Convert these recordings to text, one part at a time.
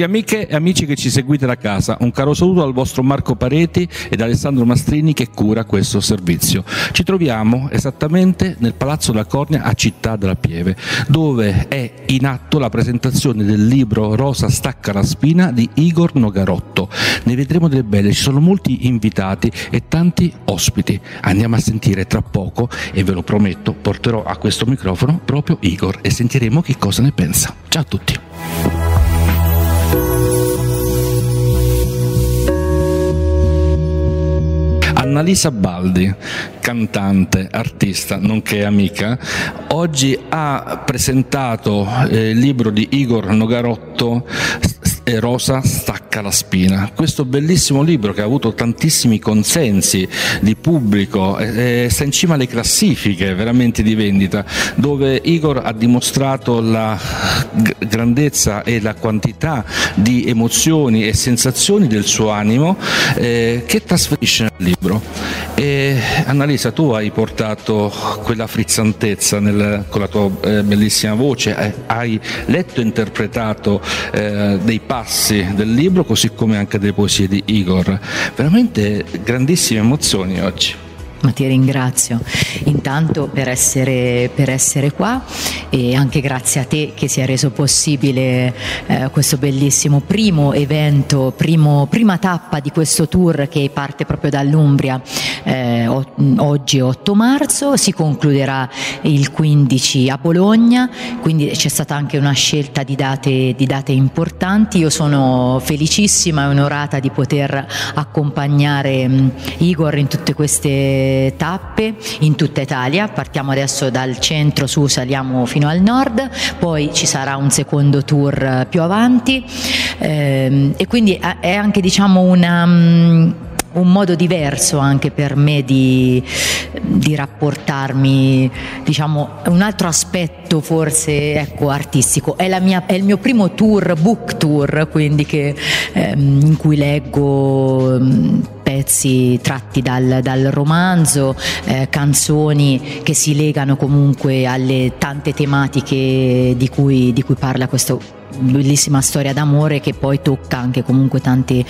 Gentili amiche e amici che ci seguite da casa, un caro saluto al vostro Marco Pareti ed Alessandro Mastrini che cura questo servizio. Ci troviamo esattamente nel Palazzo della Cornia a Città della Pieve, dove è in atto la presentazione del libro Rosa stacca la spina di Igor Nogarotto. Ne vedremo delle belle, ci sono molti invitati e tanti ospiti. Andiamo a sentire tra poco e ve lo prometto, porterò a questo microfono proprio Igor e sentiremo che cosa ne pensa. Ciao a tutti. Annalisa Baldi, cantante, artista, nonché amica, oggi ha presentato eh, il libro di Igor Nogarotto e Rosa stacca la spina. Questo bellissimo libro che ha avuto tantissimi consensi di pubblico, eh, sta in cima alle classifiche veramente di vendita, dove Igor ha dimostrato la grandezza e la quantità di emozioni e sensazioni del suo animo eh, che trasferisce nel libro. E Annalisa, tu hai portato quella frizzantezza nel, con la tua eh, bellissima voce, eh, hai letto e interpretato eh, dei passi del libro, così come anche delle poesie di Igor. Veramente grandissime emozioni oggi. Ma ti ringrazio intanto per essere, per essere, qua e anche grazie a te che si è reso possibile eh, questo bellissimo primo evento, primo, prima tappa di questo tour che parte proprio dall'Umbria eh, oggi 8 marzo, si concluderà il 15 a Bologna, quindi c'è stata anche una scelta di date, di date importanti. Io sono felicissima e onorata di poter accompagnare mh, Igor in tutte queste tappe in tutta Italia, partiamo adesso dal centro su, saliamo fino al nord, poi ci sarà un secondo tour più avanti ehm, e quindi è anche diciamo una mm, un modo diverso anche per me di, di rapportarmi, diciamo, un altro aspetto forse ecco, artistico. È, mia, è, il mio primo tour, book tour, quindi che, ehm, in cui leggo ehm, pezzi tratti dal, dal romanzo, eh, canzoni che si legano comunque alle tante tematiche di cui, di cui parla questo bellissima storia d'amore che poi tocca anche comunque tante,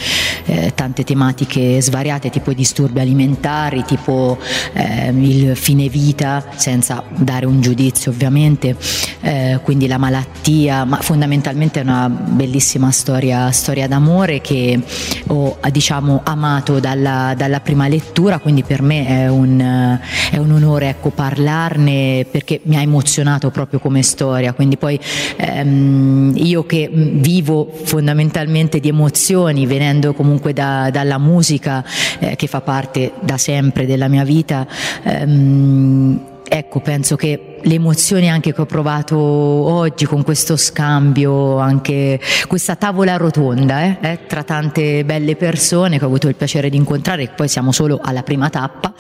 eh, tante tematiche svariate tipo i disturbi alimentari, tipo eh, il fine vita senza dare un giudizio ovviamente, eh, quindi la malattia, ma fondamentalmente è una bellissima storia, storia d'amore che ho diciamo amato dalla, dalla prima lettura, quindi per me è un, è un onore ecco, parlarne perché mi ha emozionato proprio come storia, quindi poi ehm, io che mm, vivo fondamentalmente di emozioni, venendo comunque da, dalla musica eh, che fa parte da sempre della mia vita, ehm, ecco, penso che le emozioni anche che ho provato oggi con questo scambio, anche questa tavola rotonda eh, eh, tra tante belle persone che ho avuto il piacere di incontrare, poi siamo solo alla prima tappa,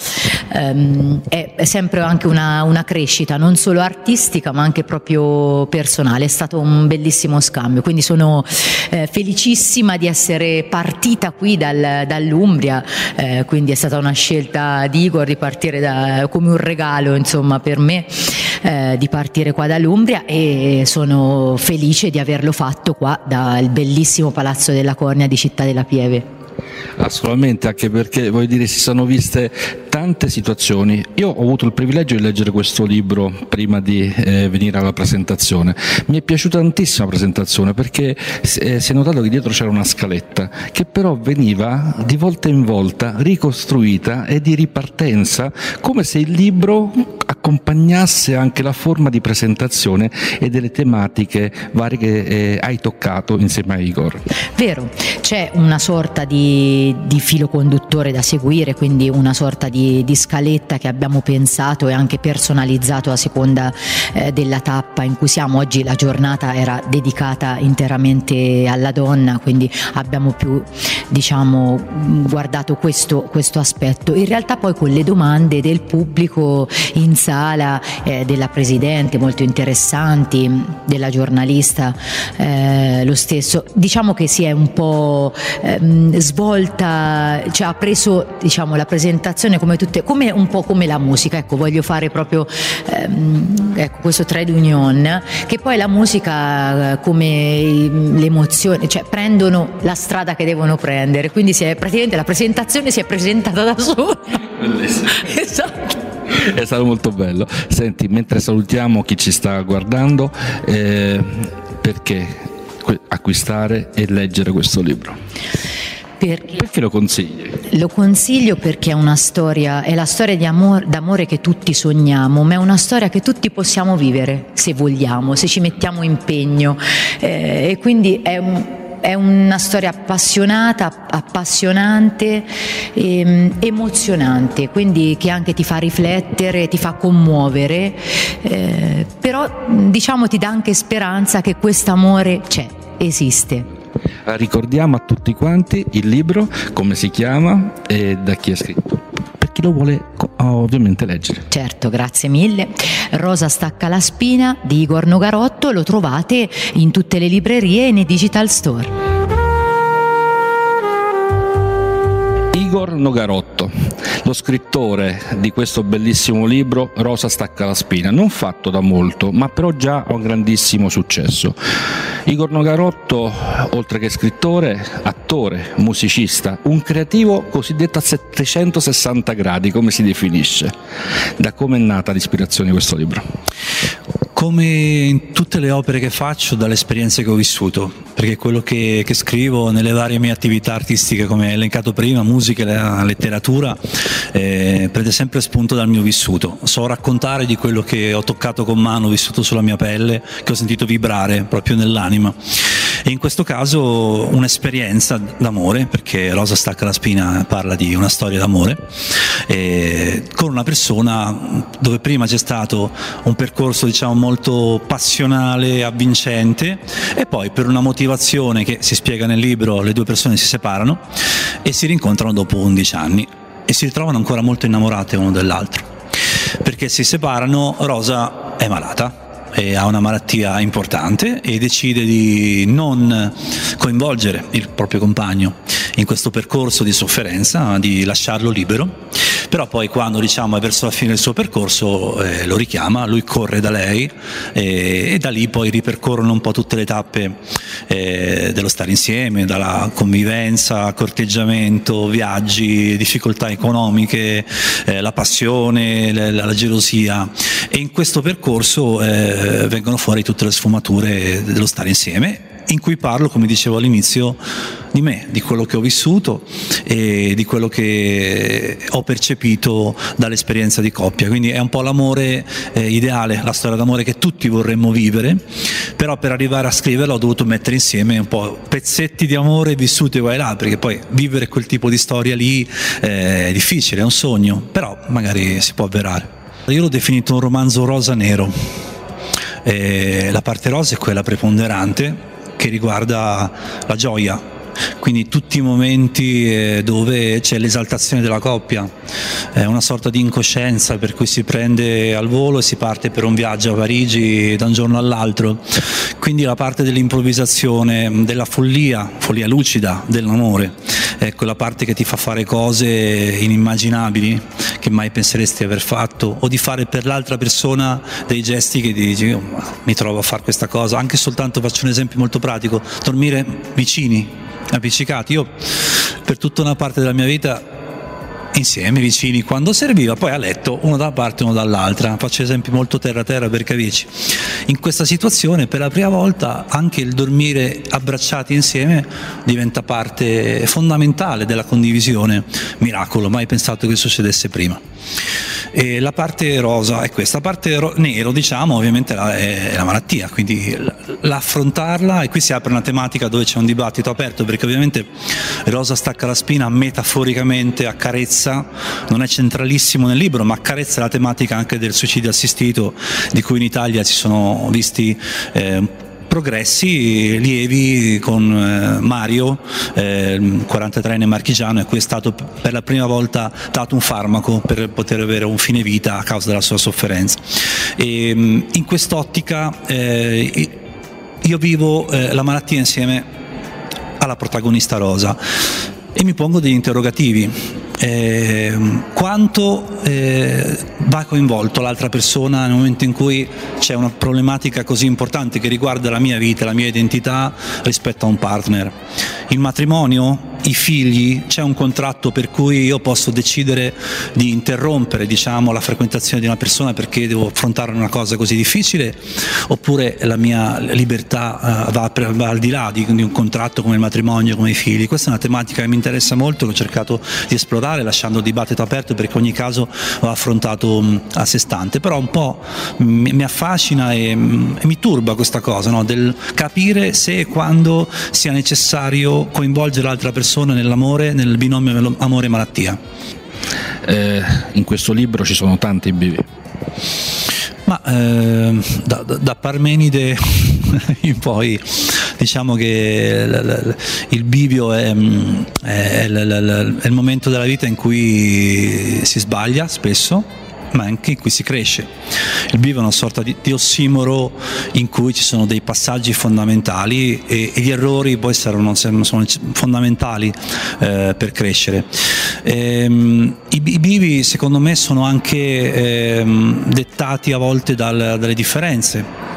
ehm, è, è, sempre anche una, una, crescita, non solo artistica ma anche proprio personale, è stato un bellissimo scambio, quindi sono eh, felicissima di essere partita qui dal, dall'Umbria, eh, quindi è stata una scelta di Igor di partire da, come un regalo insomma per me eh, di partire qua dall'Umbria e sono felice di averlo fatto qua dal bellissimo Palazzo della Cornia di Città della Pieve. Assolutamente, anche perché voglio dire si sono viste tante situazioni. Io ho avuto il privilegio di leggere questo libro prima di eh, venire alla presentazione. Mi è piaciuta tantissimo la presentazione perché eh, si è notato che dietro c'era una scaletta che però veniva di volta in volta ricostruita e di ripartenza come se il libro accompagnasse anche la forma di presentazione e delle tematiche varie che eh, hai toccato insieme a Igor. Vero, c'è una sorta di, di filo conduttore da seguire, quindi una sorta di, di, scaletta che abbiamo pensato e anche personalizzato a seconda eh, della tappa in cui siamo. Oggi la giornata era dedicata interamente alla donna, quindi abbiamo più diciamo, guardato questo, questo, aspetto. In realtà poi con le domande del pubblico in sala, eh, della Presidente, molto interessanti, della giornalista eh, lo stesso, diciamo che si è un po' ehm, svolta, cioè ha preso diciamo, la presentazione come tutte, come, un po' come la musica, ecco voglio fare proprio ehm, ecco, questo trade union, che poi la musica come le emozioni, cioè prendono la strada che devono prendere, quindi si è, praticamente la presentazione si è presentata da sola. Bellissimo. esatto. È stato molto bello. Senti, mentre salutiamo chi ci sta guardando, eh, perché acquistare e leggere questo libro? Perché, perché, lo consigli? Lo consiglio perché è una storia, è la storia di amor, d'amore che tutti sogniamo, ma è una storia che tutti possiamo vivere se vogliamo, se ci mettiamo impegno. Eh, e quindi è un, è una storia appassionata, appassionante, ehm, emozionante, quindi che anche ti fa riflettere, ti fa commuovere, eh, però diciamo ti dà anche speranza che questo amore c'è, esiste. Ricordiamo a tutti quanti il libro, come si chiama e da chi è scritto per chi lo vuole ovviamente leggere. Certo, grazie mille. Rosa stacca la spina di Igor Nogarotto, lo trovate in tutte le librerie e nei digital store. Igor Nogarotto, lo scrittore di questo bellissimo libro Rosa stacca la spina, non fatto da molto, ma però già ha un grandissimo successo. Igor Nogarotto, oltre che scrittore, attore, musicista, un creativo cosiddetto a 760 gradi, come si definisce. Da come è nata l'ispirazione di questo libro? Come in tutte le opere che faccio, dalle esperienze che ho vissuto, perché quello che, che scrivo nelle varie mie attività artistiche, come elencato prima, musica e letteratura, eh, prende sempre spunto dal mio vissuto. So raccontare di quello che ho toccato con mano, vissuto sulla mia pelle, che ho sentito vibrare proprio nell'anima. E in questo caso un'esperienza d'amore, perché Rosa Stacca la Spina parla di una storia d'amore, eh, con una persona dove prima c'è stato un percorso diciamo molto passionale, avvincente e poi per una motivazione che si spiega nel libro le due persone si separano e si rincontrano dopo 11 anni e si ritrovano ancora molto innamorate uno dell'altro. Perché si separano, Rosa è malata e ha una malattia importante e decide di non coinvolgere il proprio compagno in questo percorso di sofferenza, di lasciarlo libero, però poi quando diciamo è verso la fine del suo percorso eh, lo richiama, lui corre da lei e, e, da lì poi ripercorrono un po' tutte le tappe eh, dello stare insieme, dalla convivenza, corteggiamento, viaggi, difficoltà economiche, eh, la passione, la, la, gelosia. E in questo percorso eh, vengono fuori tutte le sfumature dello stare insieme in cui parlo, come dicevo all'inizio, di me, di quello che ho vissuto e di quello che ho percepito dall'esperienza di coppia. Quindi è un po' l'amore eh, ideale, la storia d'amore che tutti vorremmo vivere, però per arrivare a scriverla ho dovuto mettere insieme un po' pezzetti di amore vissuti qua e là, perché poi vivere quel tipo di storia lì eh, è difficile, è un sogno, però magari si può avverare. Io l'ho definito un romanzo rosa-nero. Eh, la parte rosa è quella preponderante, che riguarda la gioia, quindi tutti i momenti eh, dove c'è l'esaltazione della coppia, è una sorta di incoscienza per cui si prende al volo e si parte per un viaggio a Parigi da un giorno all'altro, quindi la parte dell'improvvisazione, della follia, follia lucida dell'amore, è quella parte che ti fa fare cose inimmaginabili che mai penseresti di aver fatto o di fare per l'altra persona dei gesti che dici oh, mi trovo a fare questa cosa, anche soltanto faccio un esempio molto pratico, dormire vicini, appiccicati. Io per tutta una parte della mia vita insieme, vicini, quando serviva, poi a letto, uno da una parte e uno dall'altra. Faccio esempi molto terra-terra per capirci. In questa situazione, per la prima volta, anche il dormire abbracciati insieme diventa parte fondamentale della condivisione. Miracolo, mai pensato che succedesse prima. E la parte rosa è questa, la parte ro- nero diciamo ovviamente è la malattia, quindi l'affrontarla e qui si apre una tematica dove c'è un dibattito aperto perché ovviamente Rosa stacca la spina metaforicamente accarezza, non è centralissimo nel libro ma accarezza la tematica anche del suicidio assistito di cui in Italia si sono visti eh, progressi lievi con eh, Mario, eh, 43enne marchigiano, a cui è stato per la prima volta dato un farmaco per poter avere un fine vita a causa della sua sofferenza. E, mm, in quest'ottica eh, io vivo eh, la malattia insieme alla protagonista Rosa e mi pongo degli interrogativi eh, quanto eh, va coinvolto l'altra persona nel momento in cui c'è una problematica così importante che riguarda la mia vita, la mia identità rispetto a un partner. Il matrimonio i figli, c'è un contratto per cui io posso decidere di interrompere diciamo, la frequentazione di una persona perché devo affrontare una cosa così difficile oppure la mia libertà uh, va, va, al di là di, di, un contratto come il matrimonio, come i figli. Questa è una tematica che mi interessa molto, che ho cercato di esplorare lasciando il dibattito aperto perché ogni caso va affrontato a sé stante, però un po' mi, mi affascina e, e, mi turba questa cosa no? del capire se e quando sia necessario coinvolgere l'altra persona nell'amore, nel binomio amore-malattia? Eh, in questo libro ci sono tanti bivi. Ma eh, da, da, Parmenide in poi diciamo che il bivio è, è, l, è il momento della vita in cui si sbaglia spesso ma anche in cui si cresce. Il bivio è una sorta di, di ossimoro in cui ci sono dei passaggi fondamentali e, e gli errori poi saranno, sono fondamentali eh, per crescere. Ehm, i, i, bivi secondo me sono anche ehm, dettati a volte dal, dalle differenze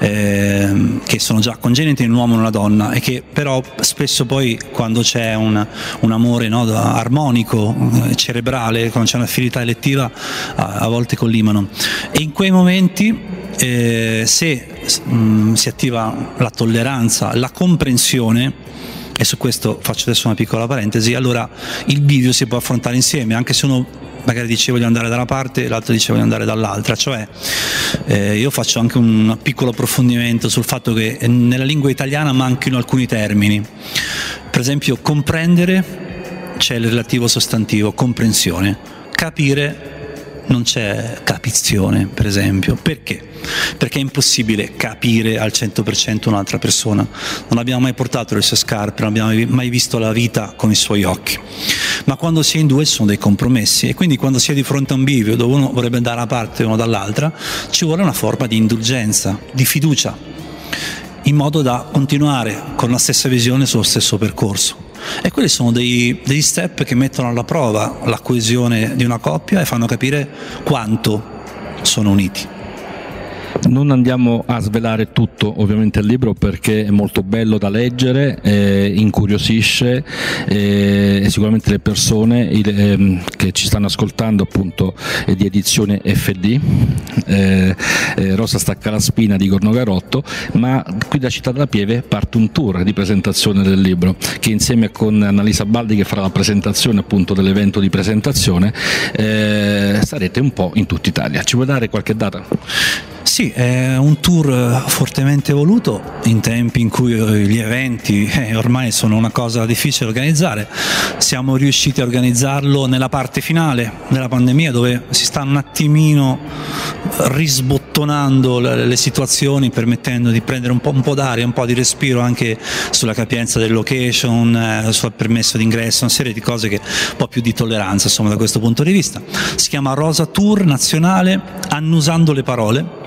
eh, che sono già congeniti in un uomo e una donna e che però spesso poi quando c'è un, un amore no, armonico, eh, cerebrale, quando c'è un'affinità elettiva a, a, volte collimano. E in quei momenti eh, se mh, mm, si attiva la tolleranza, la comprensione e su questo faccio adesso una piccola parentesi, allora il bivio si può affrontare insieme, anche se uno magari dice voglio andare da una parte e l'altro dice voglio andare dall'altra, cioè eh, io faccio anche un piccolo approfondimento sul fatto che nella lingua italiana manchino alcuni termini, per esempio comprendere c'è il relativo sostantivo, comprensione, capire non c'è capizione, per esempio. Perché? Perché è impossibile capire al 100% un'altra persona. Non abbiamo mai portato le sue scarpe, non abbiamo mai visto la vita con i suoi occhi. Ma quando si è in due ci sono dei compromessi e quindi quando si è di fronte a un bivio dove uno vorrebbe andare da una parte e uno dall'altra, ci vuole una forma di indulgenza, di fiducia, in modo da continuare con la stessa visione sullo stesso percorso. E quelli sono dei, degli step che mettono alla prova la coesione di una coppia e fanno capire quanto sono uniti. Non andiamo a svelare tutto ovviamente il libro perché è molto bello da leggere, eh, incuriosisce eh, e sicuramente le persone il, eh, che ci stanno ascoltando appunto è di edizione FD, eh, eh, Rosa stacca la spina di Gorno Garotto, ma qui da Città della Pieve parte un tour di presentazione del libro che insieme con Annalisa Baldi che farà la presentazione appunto dell'evento di presentazione eh, sarete un po' in tutta Italia. Ci vuoi dare qualche data? Sì, è un tour fortemente voluto in tempi in cui gli eventi eh, ormai sono una cosa difficile da organizzare. Siamo riusciti a organizzarlo nella parte finale della pandemia dove si sta un attimino risbottonando le, situazioni permettendo di prendere un po', un po', d'aria, un po' di respiro anche sulla capienza del location, eh, sul permesso d'ingresso, una serie di cose che un po' più di tolleranza insomma da questo punto di vista. Si chiama Rosa Tour nazionale annusando le parole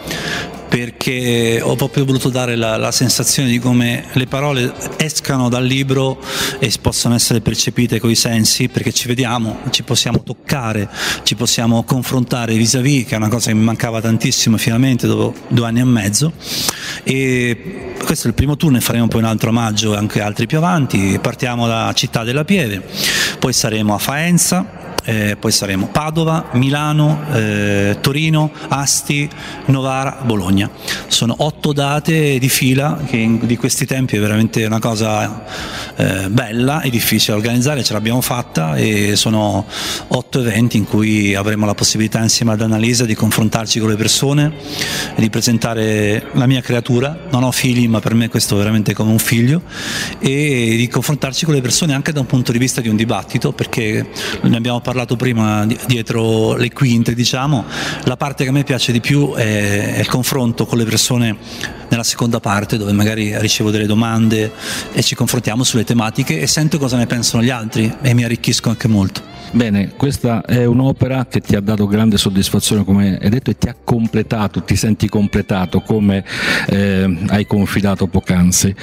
perché ho proprio voluto dare la, la, sensazione di come le parole escano dal libro e possono essere percepite coi sensi, perché ci vediamo, ci possiamo toccare, ci possiamo confrontare vis-à-vis, che è una cosa che mi mancava tantissimo finalmente dopo due anni e mezzo. E questo è il primo tour, ne faremo poi un altro a maggio e anche altri più avanti. Partiamo da Città della Pieve, poi saremo a Faenza, eh, poi saremo Padova, Milano, eh, Torino, Asti, Novara, Bologna. Sono otto date di fila che in, di questi tempi è veramente una cosa eh, bella e difficile da organizzare, ce l'abbiamo fatta e sono otto eventi in cui avremo la possibilità insieme ad Annalisa di confrontarci con le persone e di presentare la mia creatura. Non ho figli, ma per me questo è veramente come un figlio e di confrontarci con le persone anche da un punto di vista di un dibattito, perché ne abbiamo parlato prima dietro le quinte, diciamo, la parte che a me piace di più è il confronto con le persone nella seconda parte dove magari ricevo delle domande e ci confrontiamo sulle tematiche e sento cosa ne pensano gli altri e mi arricchisco anche molto. Bene, questa è un'opera che ti ha dato grande soddisfazione, come hai detto, e ti ha completato, ti senti completato come eh, hai confidato poc'anzi.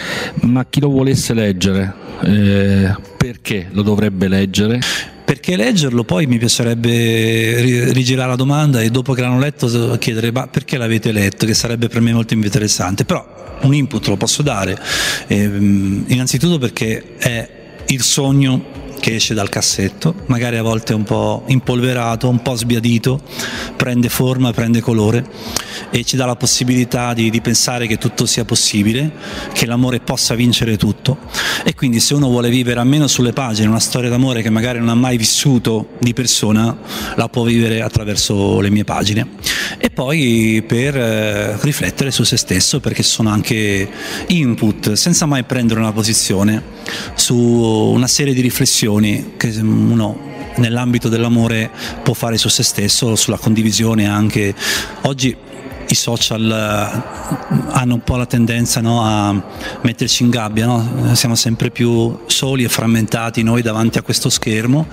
Ma chi lo volesse leggere, eh, perché lo dovrebbe leggere? Perché leggerlo poi mi piacerebbe rigirare la domanda e dopo che l'hanno letto chiedere ma perché l'avete letto? Che sarebbe per me molto interessante. Però un input lo posso dare eh, innanzitutto perché è il sogno che esce dal cassetto, magari a volte un po' impolverato, un po' sbiadito, prende forma, prende colore e ci dà la possibilità di, di pensare che tutto sia possibile, che l'amore possa vincere tutto e quindi se uno vuole vivere almeno sulle pagine una storia d'amore che magari non ha mai vissuto di persona, la può vivere attraverso le mie pagine. E poi per eh, riflettere su se stesso perché sono anche input senza mai prendere una posizione su una serie di riflessioni che uno nell'ambito dell'amore può fare su se stesso, sulla condivisione anche. Oggi i social eh, hanno un po' la tendenza no, a metterci in gabbia, no? siamo sempre più soli e frammentati noi davanti a questo schermo.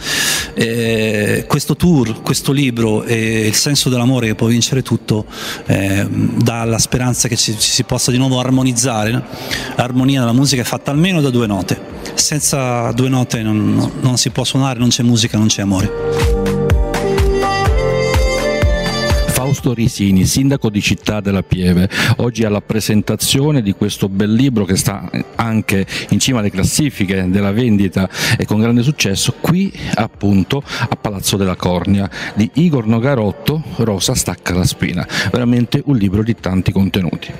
E questo tour, questo libro e il senso dell'amore che può vincere tutto eh, dà la speranza che ci, ci, si possa di nuovo armonizzare. L'armonia della musica è fatta almeno da due note, senza due note non, non si può suonare, non c'è musica, non c'è amore. Fausto Risini, sindaco di Città della Pieve, oggi alla presentazione di questo bel libro che sta anche in cima alle classifiche della vendita e con grande successo qui appunto a Palazzo della Cornia di Igor Nogarotto, Rosa stacca la spina, veramente un libro di tanti contenuti.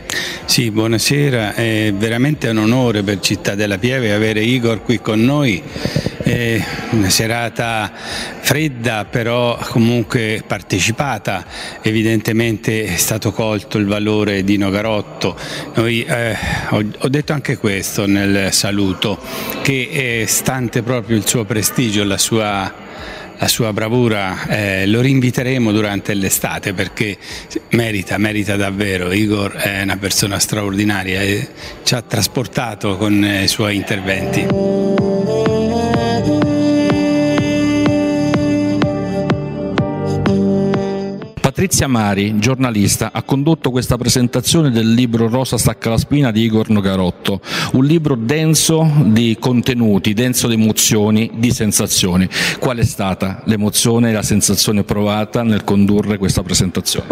Sì, buonasera, è veramente un onore per Città della Pieve avere Igor qui con noi. È una serata fredda però comunque partecipata, evidentemente è stato colto il valore di Nogarotto. Noi, eh, ho, ho, detto anche questo nel saluto, che stante proprio il suo prestigio, la sua la sua bravura eh, lo rinviteremo durante l'estate perché merita, merita davvero. Igor è una persona straordinaria e ci ha trasportato con i suoi interventi. Patrizia Mari, giornalista, ha condotto questa presentazione del libro Rosa stacca la spina di Igor Nogarotto, un libro denso di contenuti, denso di emozioni, di sensazioni. Qual è stata l'emozione e la sensazione provata nel condurre questa presentazione?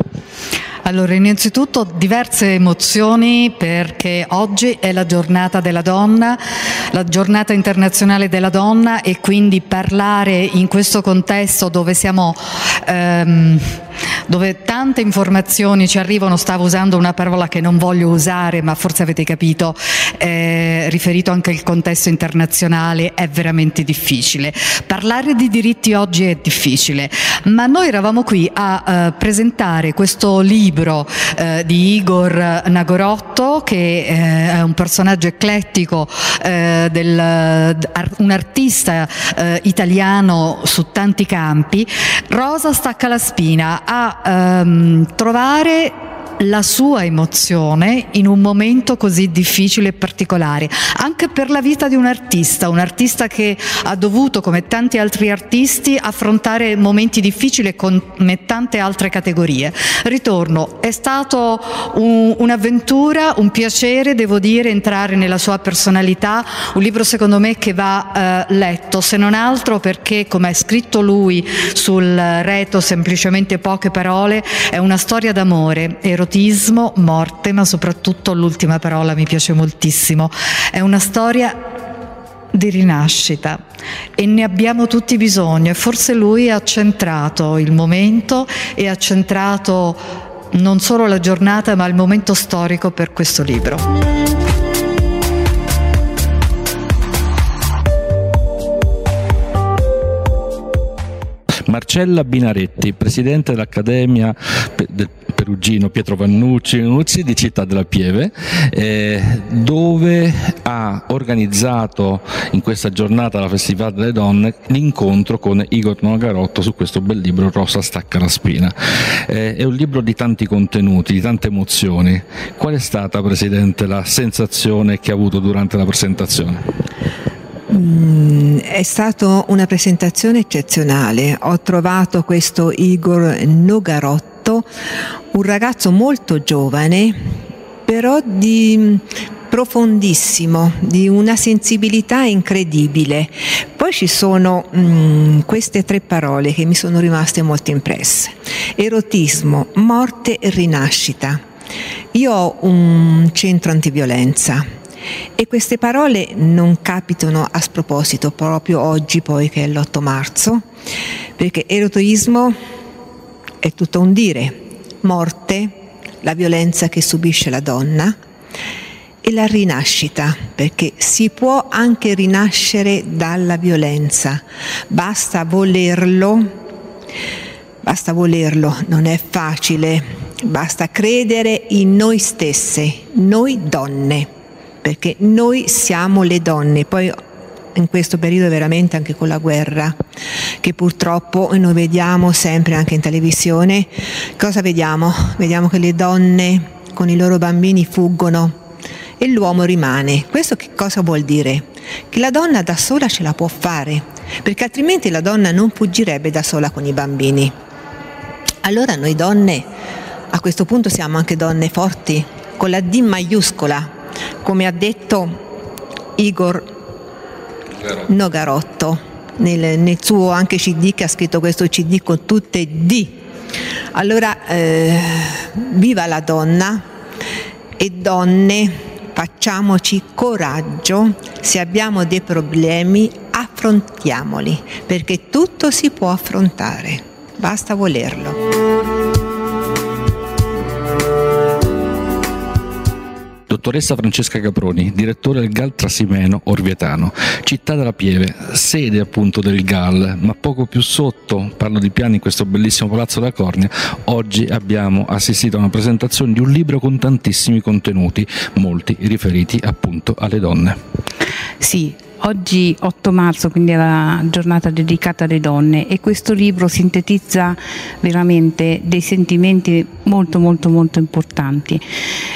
Allora, innanzitutto diverse emozioni perché oggi è la giornata della donna, la giornata internazionale della donna e quindi parlare in questo contesto dove siamo ehm, dove tante informazioni ci arrivano, stavo usando una parola che non voglio usare, ma forse avete capito, eh, riferito anche al contesto internazionale, è veramente difficile. Parlare di diritti oggi è difficile, ma noi eravamo qui a eh, presentare questo libro eh, di Igor Nagorotto, che eh, è un personaggio eclettico, eh, del, un artista eh, italiano su tanti campi. Rosa stacca la spina a ehm, trovare la sua emozione in un momento così difficile e particolare, anche per la vita di un artista, un artista che ha dovuto, come tanti altri artisti, affrontare momenti difficili come tante altre categorie. Ritorno, è stato un, un'avventura, un piacere, devo dire, entrare nella sua personalità, un libro secondo me che va eh, letto, se non altro perché, come ha scritto lui sul reto, semplicemente poche parole, è una storia d'amore. Ero erotismo, morte, ma soprattutto l'ultima parola mi piace moltissimo. È una storia di rinascita e ne abbiamo tutti bisogno e forse lui ha centrato il momento e ha centrato non solo la giornata ma il momento storico per questo libro. Marcella Binaretti, presidente dell'Accademia del Perugino Pietro Vannucci di Città della Pieve, eh, dove ha organizzato in questa giornata la Festival delle Donne l'incontro con Igor Nogarotto su questo bel libro Rosa stacca la spina. Eh, è un libro di tanti contenuti, di tante emozioni. Qual è stata, Presidente, la sensazione che ha avuto durante la presentazione? Mm, è stata una presentazione eccezionale. Ho trovato questo Igor Nogarotto, un ragazzo molto giovane, però di profondissimo, di una sensibilità incredibile. Poi ci sono mm, queste tre parole che mi sono rimaste molto impresse. Erotismo, morte e rinascita. Io ho un centro antiviolenza e queste parole non capitano a sproposito proprio oggi, poi che è l'8 marzo, perché erotoismo è tutto un dire, morte, la violenza che subisce la donna e la rinascita, perché si può anche rinascere dalla violenza, basta volerlo, basta volerlo, non è facile, basta credere in noi stesse, noi donne perché noi siamo le donne, poi in questo periodo veramente anche con la guerra, che purtroppo noi vediamo sempre anche in televisione, cosa vediamo? Vediamo che le donne con i loro bambini fuggono e l'uomo rimane. Questo che cosa vuol dire? Che la donna da sola ce la può fare, perché altrimenti la donna non fuggirebbe da sola con i bambini. Allora noi donne a questo punto siamo anche donne forti, con la D maiuscola, come ha detto Igor Nogarotto nel, nel suo anche CD che ha scritto questo CD con tutte D. Allora, eh, viva la donna e donne, facciamoci coraggio, se abbiamo dei problemi affrontiamoli, perché tutto si può affrontare, basta volerlo. Dottoressa Francesca Caproni, direttore del GAL Trasimeno Orvietano, città della Pieve, sede appunto del GAL, ma poco più sotto, parlo di piani in questo bellissimo palazzo della Cornia, oggi abbiamo assistito a una presentazione di un libro con tantissimi contenuti, molti riferiti appunto alle donne. Sì, Oggi 8 marzo, quindi è la giornata dedicata alle donne e questo libro sintetizza veramente dei sentimenti molto molto molto importanti,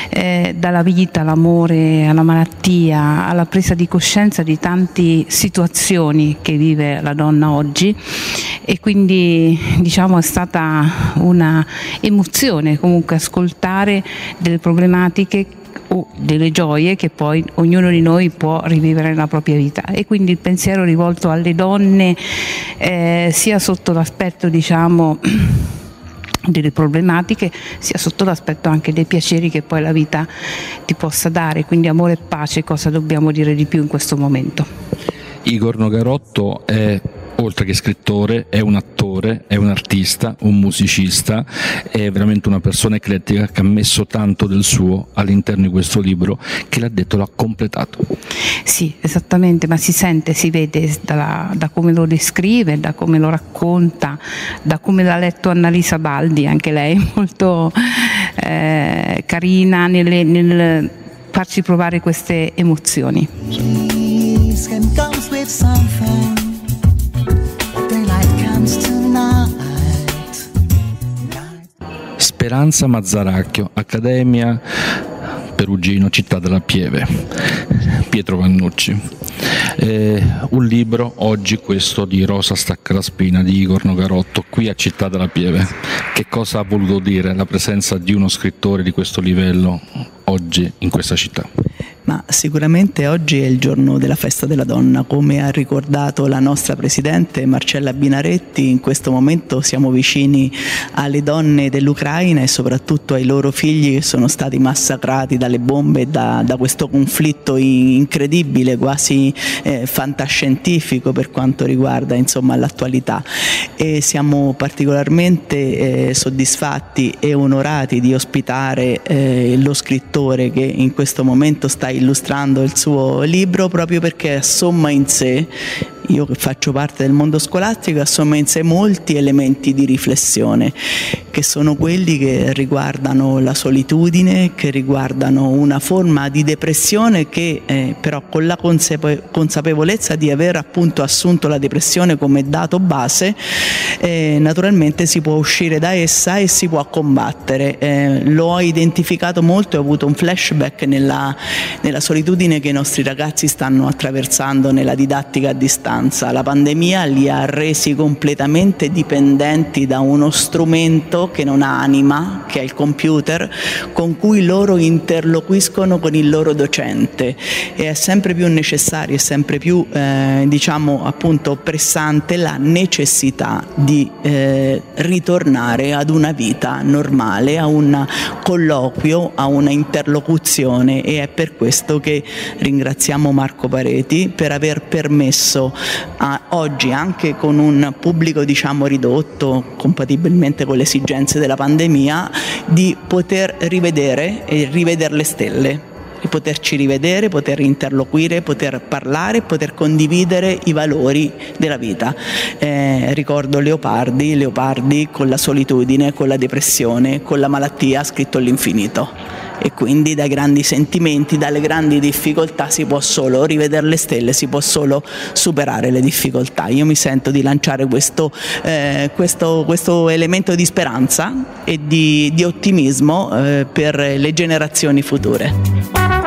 eh, dalla vita, all'amore, alla malattia, alla presa di coscienza di tante situazioni che vive la donna oggi. E quindi diciamo è stata una emozione comunque ascoltare delle problematiche o delle gioie che poi ognuno di noi può rivivere nella propria vita. E quindi il pensiero rivolto alle donne eh, sia sotto l'aspetto diciamo delle problematiche sia sotto l'aspetto anche dei piaceri che poi la vita ti possa dare. Quindi amore e pace cosa dobbiamo dire di più in questo momento. Igor Nogarotto è oltre che scrittore, è un attore, è un artista, un musicista, è veramente una persona eclettica che ha messo tanto del suo all'interno di questo libro che l'ha detto, l'ha completato. Sì, esattamente, ma si sente, si vede da, da come lo descrive, da come lo racconta, da come l'ha letto Annalisa Baldi, anche lei molto eh, carina nelle, nel farci provare queste emozioni. Speranza Mazzaracchio, Accademia Perugino, Città della Pieve, Pietro Vannucci. Eh, un libro, oggi questo di Rosa Stacca la Spina di Igor Nogarotto, qui a Città della Pieve. Che cosa ha voluto dire la presenza di uno scrittore di questo livello oggi in questa città? Ma sicuramente oggi è il giorno della festa della donna, come ha ricordato la nostra Presidente Marcella Binaretti, in questo momento siamo vicini alle donne dell'Ucraina e soprattutto ai loro figli che sono stati massacrati dalle bombe da, da questo conflitto incredibile, quasi eh, fantascientifico per quanto riguarda l'attualità. E siamo particolarmente eh, soddisfatti e onorati di ospitare eh, lo scrittore che in questo momento sta illustrando il suo libro proprio perché assomma in sé io che faccio parte del mondo scolastico, assomma in sé molti elementi di riflessione, che sono quelli che riguardano la solitudine, che riguardano una forma di depressione che eh, però con la consapevolezza di aver appunto assunto la depressione come dato base, eh, naturalmente si può uscire da essa e si può combattere. Eh, l'ho identificato molto e ho avuto un flashback nella, nella solitudine che i nostri ragazzi stanno attraversando nella didattica a distanza. La pandemia li ha resi completamente dipendenti da uno strumento che non ha anima, che è il computer, con cui loro interloquiscono con il loro docente e è sempre più necessario, è sempre più eh, diciamo appunto pressante la necessità di eh, ritornare ad una vita normale, a un colloquio, a una interlocuzione. E è per questo che ringraziamo Marco Pareti per aver permesso a, oggi anche con un pubblico diciamo ridotto compatibilmente con le esigenze della pandemia di poter rivedere e rivedere le stelle di poterci rivedere, poter interloquire, poter parlare, poter condividere i valori della vita. Eh, ricordo Leopardi, Leopardi con la solitudine, con la depressione, con la malattia scritto l'infinito e quindi dai grandi sentimenti, dalle grandi difficoltà si può solo rivedere le stelle, si può solo superare le difficoltà. Io mi sento di lanciare questo, eh, questo, questo elemento di speranza e di, di ottimismo eh, per le generazioni future.